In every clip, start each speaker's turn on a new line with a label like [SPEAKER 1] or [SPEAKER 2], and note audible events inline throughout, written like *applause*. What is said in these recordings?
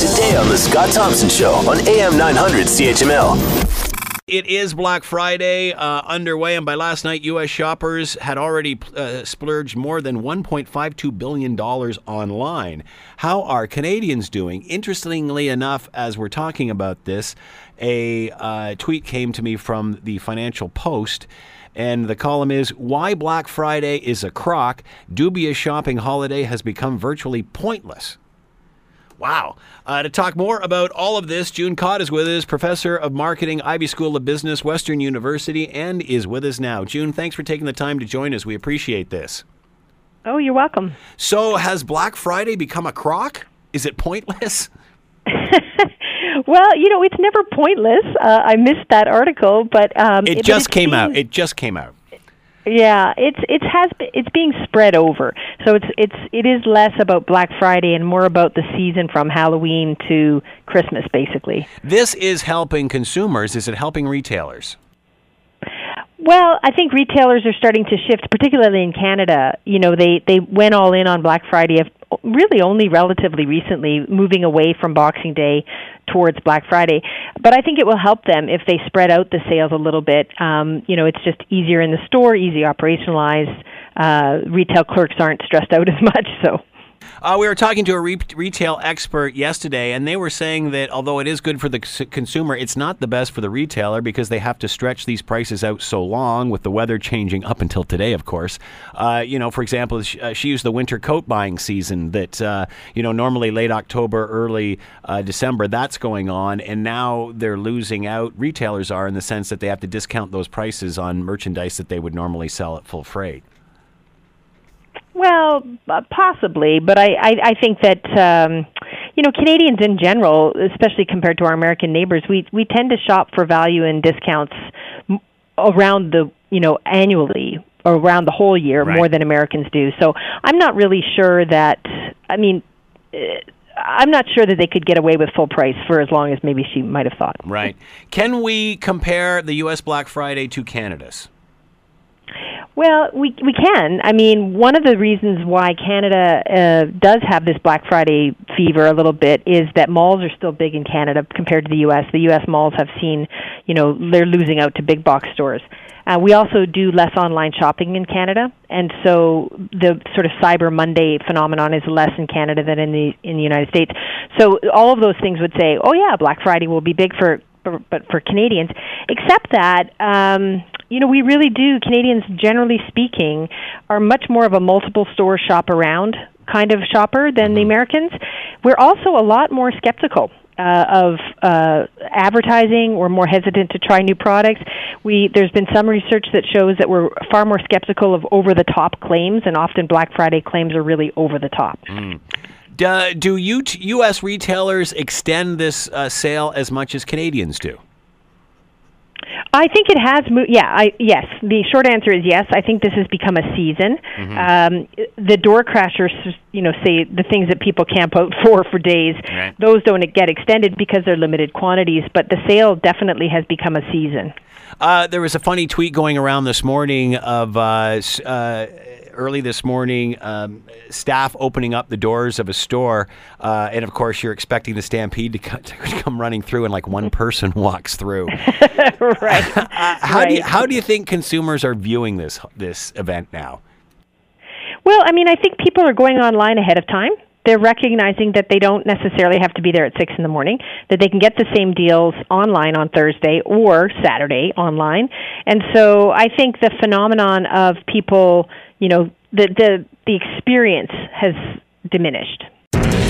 [SPEAKER 1] today on The Scott Thompson Show on AM 900 CHML.
[SPEAKER 2] It is Black Friday uh, underway, and by last night, U.S. shoppers had already uh, splurged more than $1.52 billion online. How are Canadians doing? Interestingly enough, as we're talking about this, a uh, tweet came to me from the Financial Post. And the column is Why Black Friday is a Crock. Dubious shopping holiday has become virtually pointless. Wow. Uh, to talk more about all of this, June Cotte is with us, professor of marketing, Ivey School of Business, Western University, and is with us now. June, thanks for taking the time to join us. We appreciate this.
[SPEAKER 3] Oh, you're welcome.
[SPEAKER 2] So, has Black Friday become a crock? Is it pointless? *laughs*
[SPEAKER 3] well, you know, it's never pointless. Uh, I missed that article, but um,
[SPEAKER 2] it, just came out. It just came out.
[SPEAKER 3] Yeah, it's it has it's being spread over. So it's it's it is less about Black Friday and more about the season from Halloween to Christmas basically.
[SPEAKER 2] This is helping consumers, is it helping retailers?
[SPEAKER 3] Well, I think retailers are starting to shift, particularly in Canada. You know, they they went all in on Black Friday really only relatively recently, moving away from Boxing Day towards Black Friday. But I think it will help them if they spread out the sales a little bit. Um, you know, it's just easier in the store, easy operationalized. Uh, retail clerks aren't stressed out *laughs* as much, so.
[SPEAKER 2] Uh, we were talking to a re- retail expert yesterday, and they were saying that although it is good for the c- consumer, it's not the best for the retailer because they have to stretch these prices out so long with the weather changing up until today, of course. Uh, you know, for example, she, uh, she, used the winter coat buying season that, uh, you know, normally late October, early uh, December, that's going on, and now they're losing out. Retailers are in the sense that they have to discount those prices on merchandise that they would normally sell at full freight.
[SPEAKER 3] Well, uh, possibly, but I, I, I think that um, you know Canadians in general, especially compared to our American neighbors, we we tend to shop for value and discounts around the you know annually or around the whole year right. more than Americans do. So I'm not really sure that. I mean. Uh, I'm not sure that they could get away with full price for as long as maybe she might have thought.
[SPEAKER 2] Right. Can we compare the U.S. Black Friday to Canada's?
[SPEAKER 3] Well, we we can. I mean, one of the reasons why Canada uh, does have this Black Friday fever a little bit is that malls are still big in Canada compared to the U.S. The U.S. malls have seen, you know, they're losing out to big box stores. Uh, we also do less online shopping in Canada, and so the sort of Cyber Monday phenomenon is less in Canada than in the in the United States. So all of those things would say, oh yeah, Black Friday will be big for, but for Canadians, except that. Um, you know, we really do. Canadians, generally speaking, are much more of a multiple store shop around kind of shopper than the mm-hmm. Americans. We're also a lot more skeptical uh, of uh, advertising. We're more hesitant to try new products. We there's been some research that shows that we're far more skeptical of over the top claims, and often Black Friday claims are really over the top.
[SPEAKER 2] Mm. Do, do you t- U.S. retailers extend this uh, sale as much as Canadians do?
[SPEAKER 3] I think it has moved. Yeah, I, yes. The short answer is yes. I think this has become a season. Mm-hmm. Um, the door crashers, you know, say the things that people camp out *laughs* for for days. Right. Those don't get extended because they're limited quantities. But the sale definitely has become a season.
[SPEAKER 2] Uh, there was a funny tweet going around this morning of uh, uh, early this morning, um, staff opening up the doors of a store, uh, and of course, you're expecting the stampede to, *laughs* to come running through, and like one *laughs* person walks through. *laughs*
[SPEAKER 3] right.
[SPEAKER 2] how right. do you, how do you think consumers are viewing this this event now?
[SPEAKER 3] Well, I mean, I think people are going online ahead of time they're recognizing that they don't necessarily have to be there at six in the morning, that they can get the same deals online on Thursday or Saturday online. And so I think the phenomenon of people you know, the the the experience has diminished.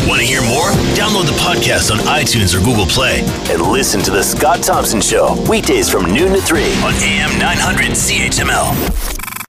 [SPEAKER 1] Want to hear more? Download the podcast on iTunes or Google Play and listen to the Scott Thompson Show weekdays from noon to 3 on AM 900 CHML.